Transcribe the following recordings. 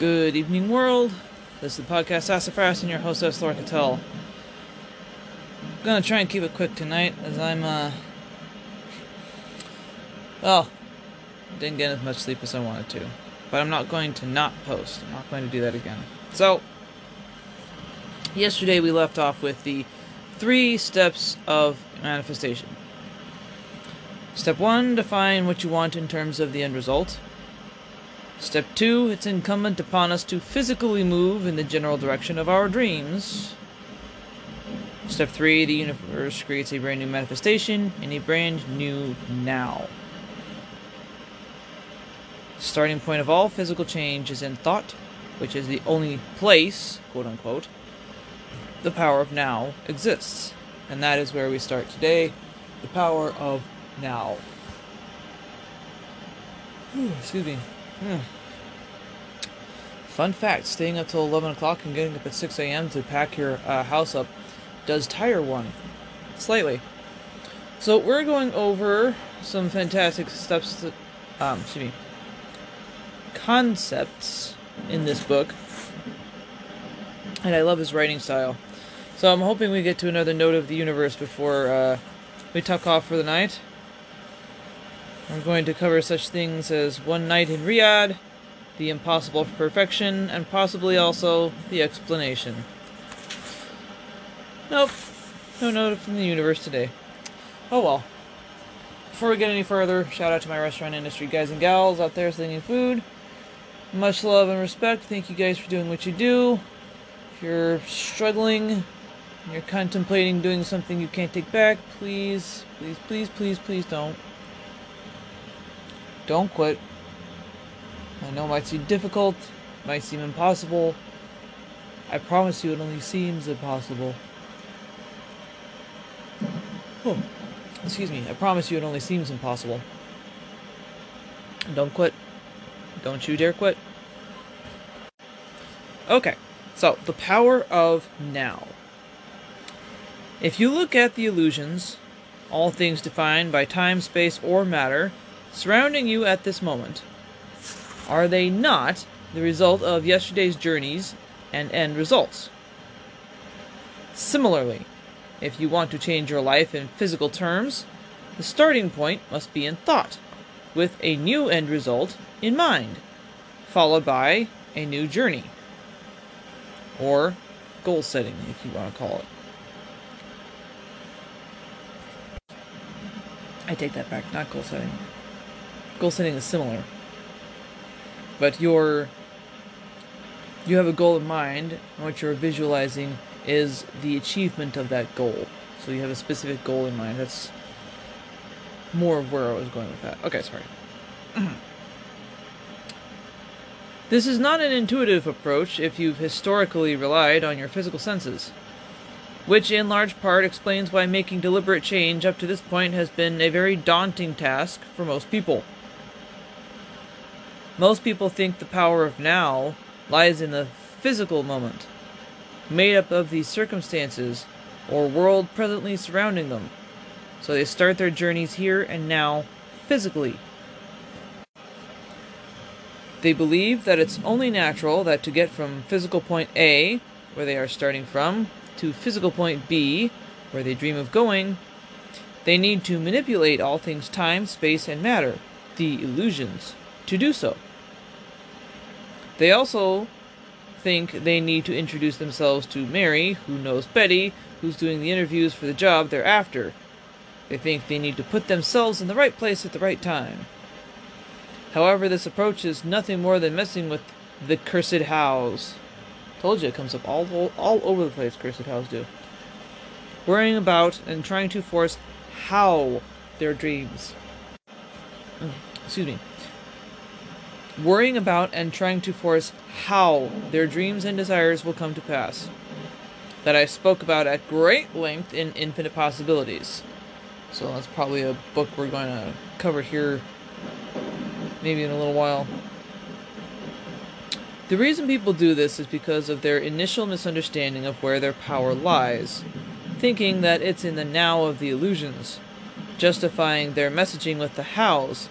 Good evening, world. This is the podcast Sassafras and your host. Laura Cattell. I'm gonna try and keep it quick tonight as I'm, uh. Well, didn't get as much sleep as I wanted to. But I'm not going to not post. I'm not going to do that again. So, yesterday we left off with the three steps of manifestation. Step one, define what you want in terms of the end result. Step two, it's incumbent upon us to physically move in the general direction of our dreams. Step three, the universe creates a brand new manifestation in a brand new now. Starting point of all physical change is in thought, which is the only place, quote unquote, the power of now exists. And that is where we start today the power of now. Excuse me. Hmm. Fun fact staying up till 11 o'clock and getting up at 6 a.m. to pack your uh, house up does tire one. Slightly. So, we're going over some fantastic steps, to, um, excuse me, concepts in this book. And I love his writing style. So, I'm hoping we get to another note of the universe before uh, we tuck off for the night. I'm going to cover such things as One Night in Riyadh, The Impossible Perfection, and possibly also The Explanation. Nope, no note from the universe today. Oh well. Before we get any further, shout out to my restaurant industry guys and gals out there slinging food. Much love and respect. Thank you guys for doing what you do. If you're struggling, you're contemplating doing something you can't take back, please, please, please, please, please don't. Don't quit. I know it might seem difficult, might seem impossible. I promise you it only seems impossible. Oh, excuse me. I promise you it only seems impossible. Don't quit. Don't you dare quit. Okay, so the power of now. If you look at the illusions, all things defined by time, space, or matter, surrounding you at this moment, are they not the result of yesterday's journeys and end results? Similarly, if you want to change your life in physical terms, the starting point must be in thought, with a new end result in mind, followed by a new journey, or goal setting, if you want to call it. I take that back, not goal setting goal setting is similar. But your you have a goal in mind, and what you're visualizing is the achievement of that goal. So you have a specific goal in mind. That's more of where I was going with that. Okay, sorry. this is not an intuitive approach if you've historically relied on your physical senses, which in large part explains why making deliberate change up to this point has been a very daunting task for most people. Most people think the power of now lies in the physical moment, made up of the circumstances or world presently surrounding them. So they start their journeys here and now physically. They believe that it's only natural that to get from physical point A, where they are starting from, to physical point B, where they dream of going, they need to manipulate all things time, space, and matter, the illusions, to do so. They also think they need to introduce themselves to Mary, who knows Betty, who's doing the interviews for the job they're after. They think they need to put themselves in the right place at the right time. However, this approach is nothing more than messing with the cursed hows. Told you it comes up all, all over the place, cursed hows do. Worrying about and trying to force how their dreams. Mm, excuse me worrying about and trying to force how their dreams and desires will come to pass. That I spoke about at great length in Infinite Possibilities. So that's probably a book we're going to cover here maybe in a little while. The reason people do this is because of their initial misunderstanding of where their power lies, thinking that it's in the now of the illusions, justifying their messaging with the hows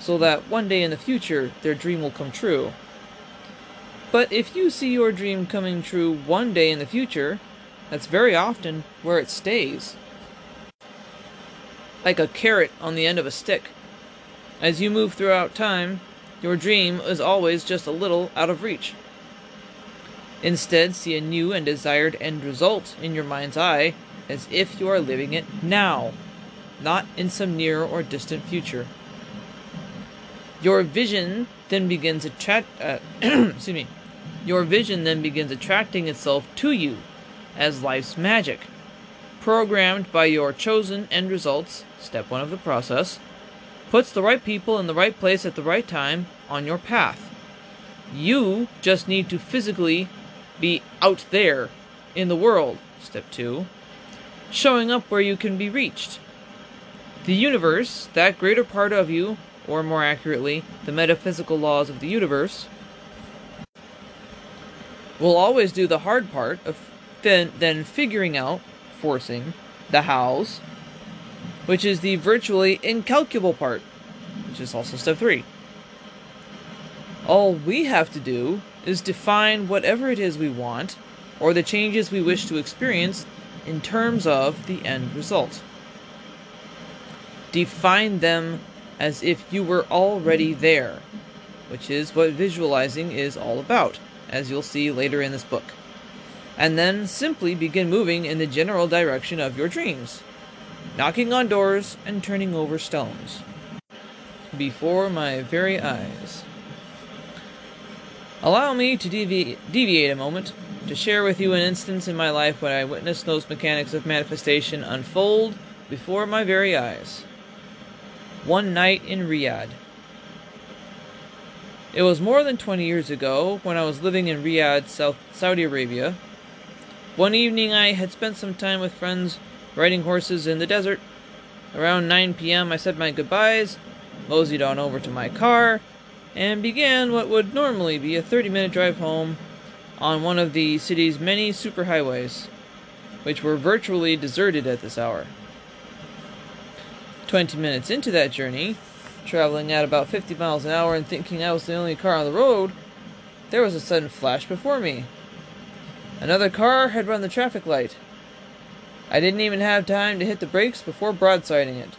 so that one day in the future their dream will come true. But if you see your dream coming true one day in the future, that's very often where it stays. Like a carrot on the end of a stick. As you move throughout time, your dream is always just a little out of reach. Instead, see a new and desired end result in your mind's eye as if you are living it now, not in some near or distant future. Your vision then begins attract. Uh, excuse me. Your vision then begins attracting itself to you as life's magic, programmed by your chosen end results. Step one of the process puts the right people in the right place at the right time on your path. You just need to physically be out there in the world. Step two showing up where you can be reached. The universe, that greater part of you, or more accurately, the metaphysical laws of the universe, will always do the hard part of then, then figuring out, forcing, the hows, which is the virtually incalculable part, which is also step three. All we have to do is define whatever it is we want, or the changes we wish to experience in terms of the end result. Define them as if you were already there, which is what visualizing is all about, as you'll see later in this book. And then simply begin moving in the general direction of your dreams, knocking on doors and turning over stones. Before my very eyes. Allow me to devi- deviate a moment to share with you an instance in my life when I witnessed those mechanics of manifestation unfold before my very eyes. One night in Riyadh. It was more than 20 years ago when I was living in Riyadh, South Saudi Arabia. One evening I had spent some time with friends riding horses in the desert. Around 9 p.m., I said my goodbyes, moseyed on over to my car, and began what would normally be a 30 minute drive home on one of the city's many superhighways, which were virtually deserted at this hour. Twenty minutes into that journey, traveling at about 50 miles an hour and thinking I was the only car on the road, there was a sudden flash before me. Another car had run the traffic light. I didn't even have time to hit the brakes before broadsiding it.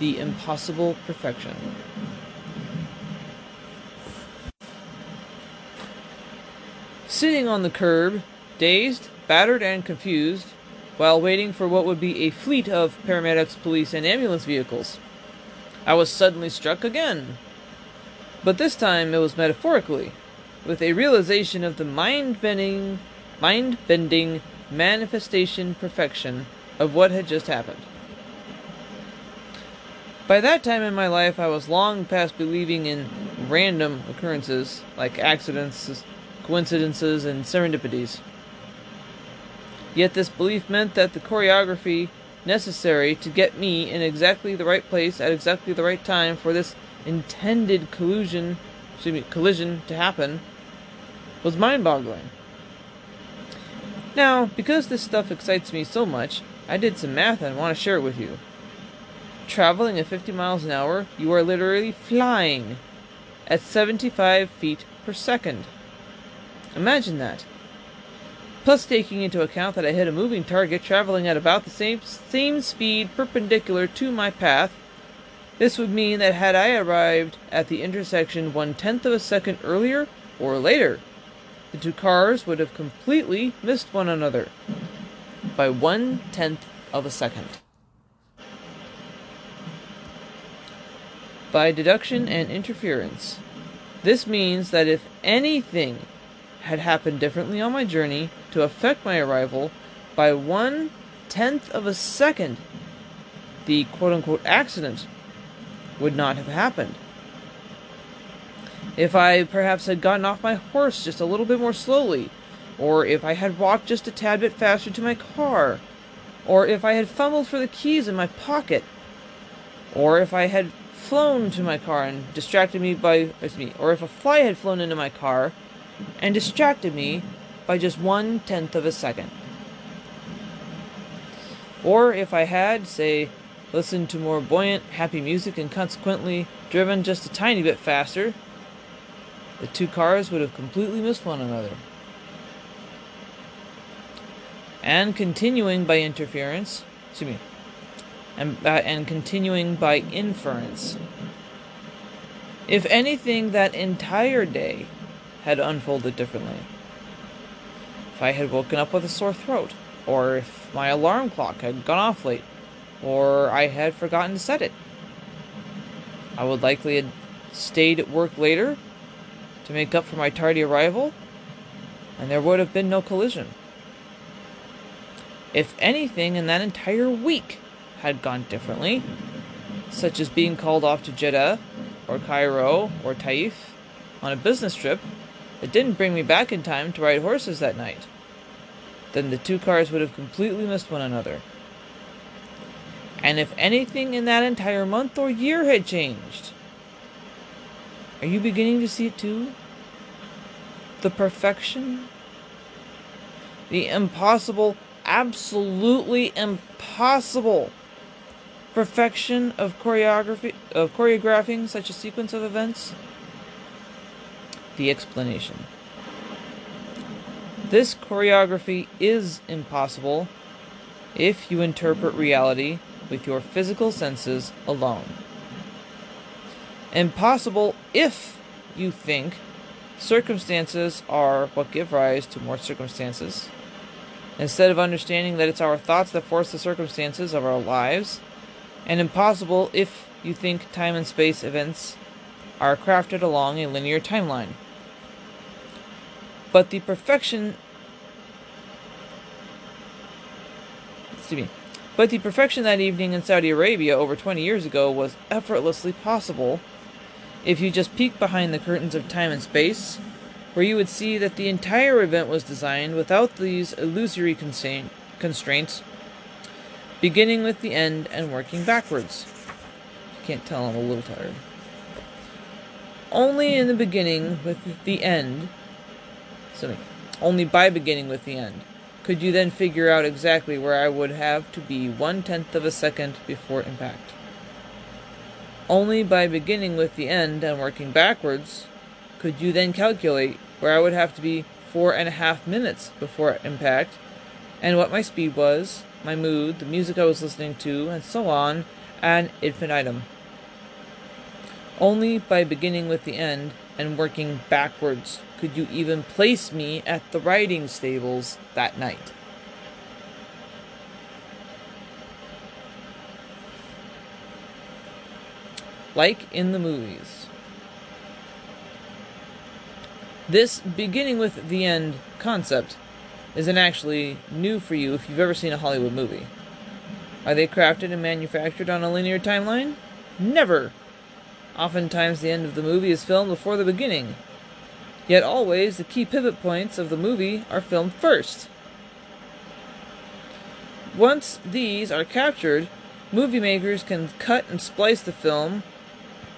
The impossible perfection. Sitting on the curb, dazed, battered, and confused, while waiting for what would be a fleet of paramedics, police, and ambulance vehicles, I was suddenly struck again. But this time it was metaphorically, with a realization of the mind-bending, mind-bending manifestation perfection of what had just happened. By that time in my life, I was long past believing in random occurrences like accidents, coincidences, and serendipities. Yet this belief meant that the choreography necessary to get me in exactly the right place at exactly the right time for this intended collusion, excuse me, collision to happen was mind-boggling. Now, because this stuff excites me so much, I did some math and want to share it with you. Traveling at 50 miles an hour, you are literally flying at 75 feet per second. Imagine that. Plus taking into account that I hit a moving target traveling at about the same, same speed perpendicular to my path, this would mean that had I arrived at the intersection one tenth of a second earlier or later, the two cars would have completely missed one another by one tenth of a second. By deduction and interference, this means that if anything had happened differently on my journey to affect my arrival by one tenth of a second, the quote unquote accident would not have happened. If I perhaps had gotten off my horse just a little bit more slowly, or if I had walked just a tad bit faster to my car, or if I had fumbled for the keys in my pocket, or if I had flown to my car and distracted me by, me, or if a fly had flown into my car and distracted me by just one tenth of a second. Or if I had, say, listened to more buoyant, happy music and consequently driven just a tiny bit faster, the two cars would have completely missed one another. And continuing by interference, excuse me, and, uh, and continuing by inference. If anything, that entire day had unfolded differently. If I had woken up with a sore throat, or if my alarm clock had gone off late, or I had forgotten to set it. I would likely have stayed at work later to make up for my tardy arrival, and there would have been no collision. If anything in that entire week had gone differently, such as being called off to Jeddah, or Cairo, or Taif on a business trip that didn't bring me back in time to ride horses that night, then the two cars would have completely missed one another. And if anything in that entire month or year had changed, are you beginning to see it too? The perfection? The impossible, absolutely impossible perfection of choreography of choreographing such a sequence of events? The explanation. This choreography is impossible if you interpret reality with your physical senses alone. Impossible if you think circumstances are what give rise to more circumstances. Instead of understanding that it's our thoughts that force the circumstances of our lives, and impossible if you think time and space events are crafted along a linear timeline. But the perfection excuse me, but the perfection that evening in Saudi Arabia over 20 years ago was effortlessly possible if you just peek behind the curtains of time and space, where you would see that the entire event was designed without these illusory constraints beginning with the end and working backwards. Can't tell, I'm a little tired. Only in the beginning with the end, sorry, only by beginning with the end, could you then figure out exactly where I would have to be one tenth of a second before impact. Only by beginning with the end and working backwards could you then calculate where I would have to be four and a half minutes before impact and what my speed was, my mood, the music I was listening to, and so on, ad infinitum. Only by beginning with the end and working backwards could you even place me at the riding stables that night. Like in the movies. This beginning with the end concept isn't actually new for you if you've ever seen a Hollywood movie. Are they crafted and manufactured on a linear timeline? Never! Oftentimes, the end of the movie is filmed before the beginning. Yet, always, the key pivot points of the movie are filmed first. Once these are captured, movie makers can cut and splice the film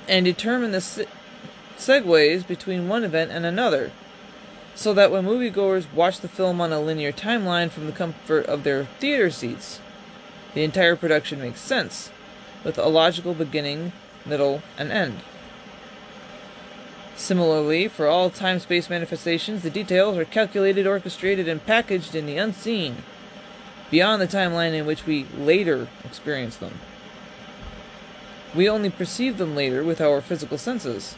and determine the se- segues between one event and another so that when moviegoers watch the film on a linear timeline from the comfort of their theater seats, the entire production makes sense, with a logical beginning, middle, and end. Similarly, for all time space manifestations, the details are calculated, orchestrated, and packaged in the unseen, beyond the timeline in which we later experience them. We only perceive them later with our physical senses,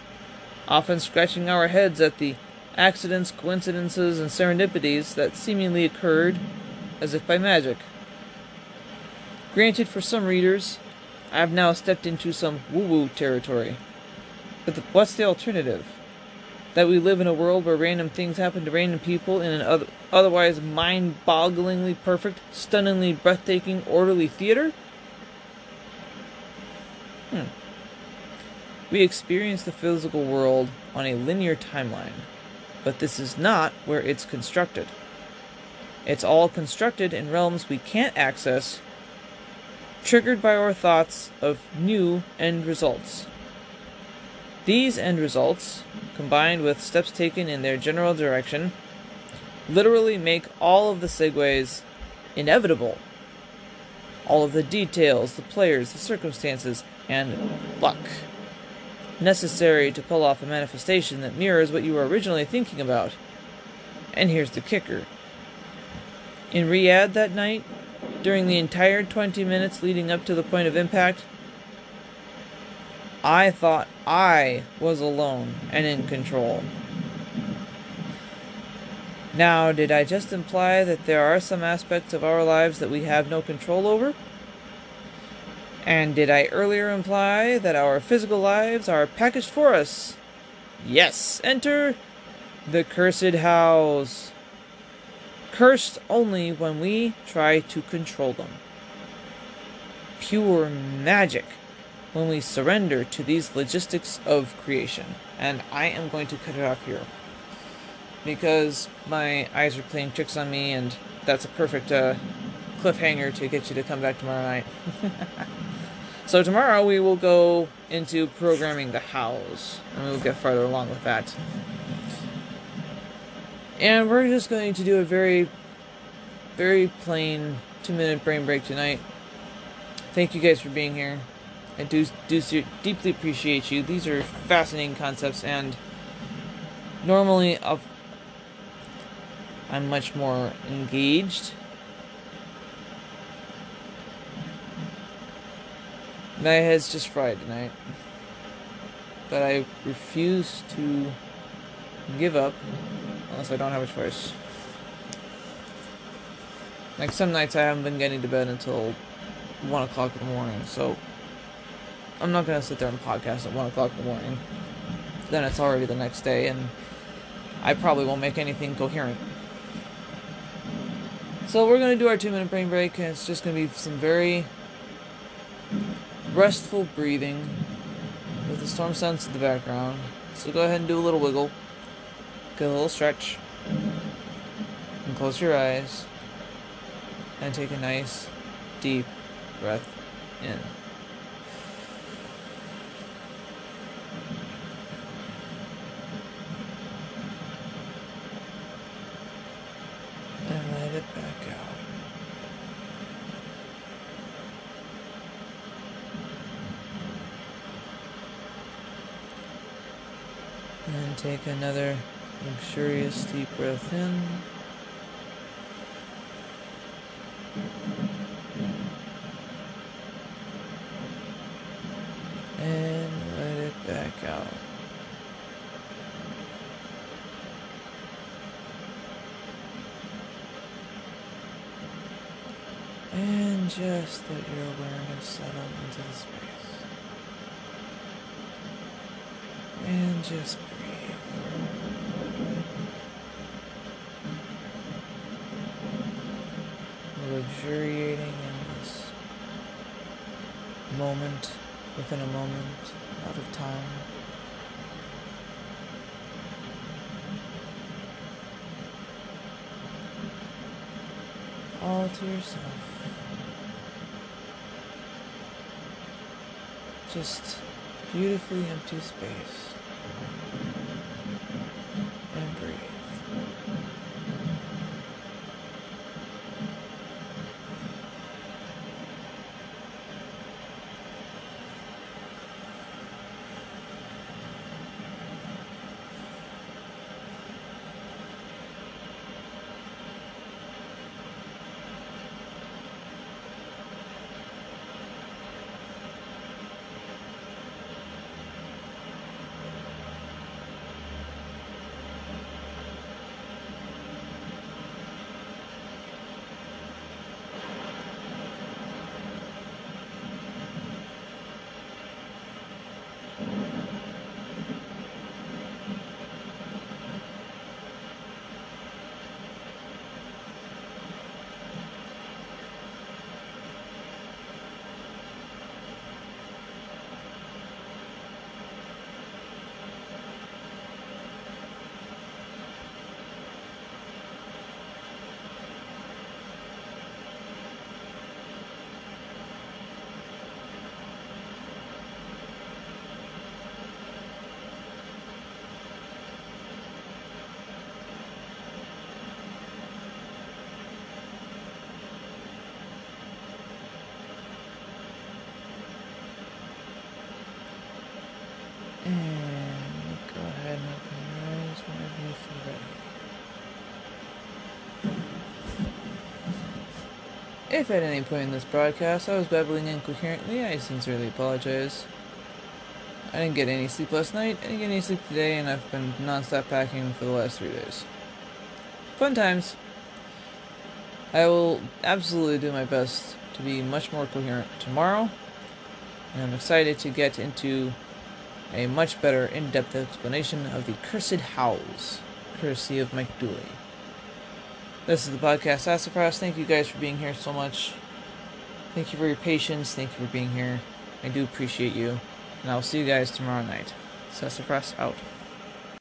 often scratching our heads at the accidents, coincidences, and serendipities that seemingly occurred as if by magic. Granted, for some readers, I have now stepped into some woo woo territory. But the, what's the alternative? That we live in a world where random things happen to random people in an other, otherwise mind bogglingly perfect, stunningly breathtaking, orderly theater? Hmm. We experience the physical world on a linear timeline but this is not where it's constructed. It's all constructed in realms we can't access, triggered by our thoughts of new end results. These end results, combined with steps taken in their general direction, literally make all of the segues inevitable. All of the details, the players, the circumstances, and luck. necessary to pull off a manifestation that mirrors what you were originally thinking about. And here's the kicker. In Riyadh that night, during the entire 20 minutes leading up to the point of impact, I thought I was alone and in control. Now, did I just imply that there are some aspects of our lives that we have no control over? And did I earlier imply that our physical lives are packaged for us? Yes, enter the cursed hows. Cursed only when we try to control them. Pure magic when we surrender to these logistics of creation. And I am going to cut it off here. Because my eyes are playing tricks on me, and that's a perfect uh, cliffhanger to get you to come back tomorrow night. so, tomorrow we will go into programming the hows, and we will get farther along with that. And we're just going to do a very, very plain two minute brain break tonight. Thank you guys for being here. I do, do deeply appreciate you. These are fascinating concepts, and normally I'll, I'm much more engaged. My head's just fried tonight. But I refuse to give up unless I don't have a choice. Like some nights I haven't been getting to bed until 1 o'clock in the morning, so I'm not gonna sit there and podcast at 1 o'clock in the morning. Then it's already the next day, and I probably won't make anything coherent. So we're gonna do our two minute brain break, and it's just gonna be some very restful breathing with the storm sounds in the background. So go ahead and do a little wiggle, a little stretch, and close your eyes, and take a nice, deep breath in. And let it back out. And take another luxurious deep breath in. And let it back out. And just let your awareness settle into the space. And just luxuriating in this moment within a moment, out of time. All to yourself. Just beautifully empty space. If at any point in this broadcast I was babbling incoherently, I sincerely apologize. I didn't get any sleep last night, I didn't get any sleep today, and I've been non-stop packing for the last three days. Fun times. I will absolutely do my best to be much more coherent tomorrow, and I'm excited to get into a much better in-depth explanation of the Cursed Hows, courtesy of Mike Dooley. This is the podcast Sassafras. Thank you guys for being here so much. Thank you for your patience. Thank you for being here. I do appreciate you. And I'll see you guys tomorrow night. Sassafras out.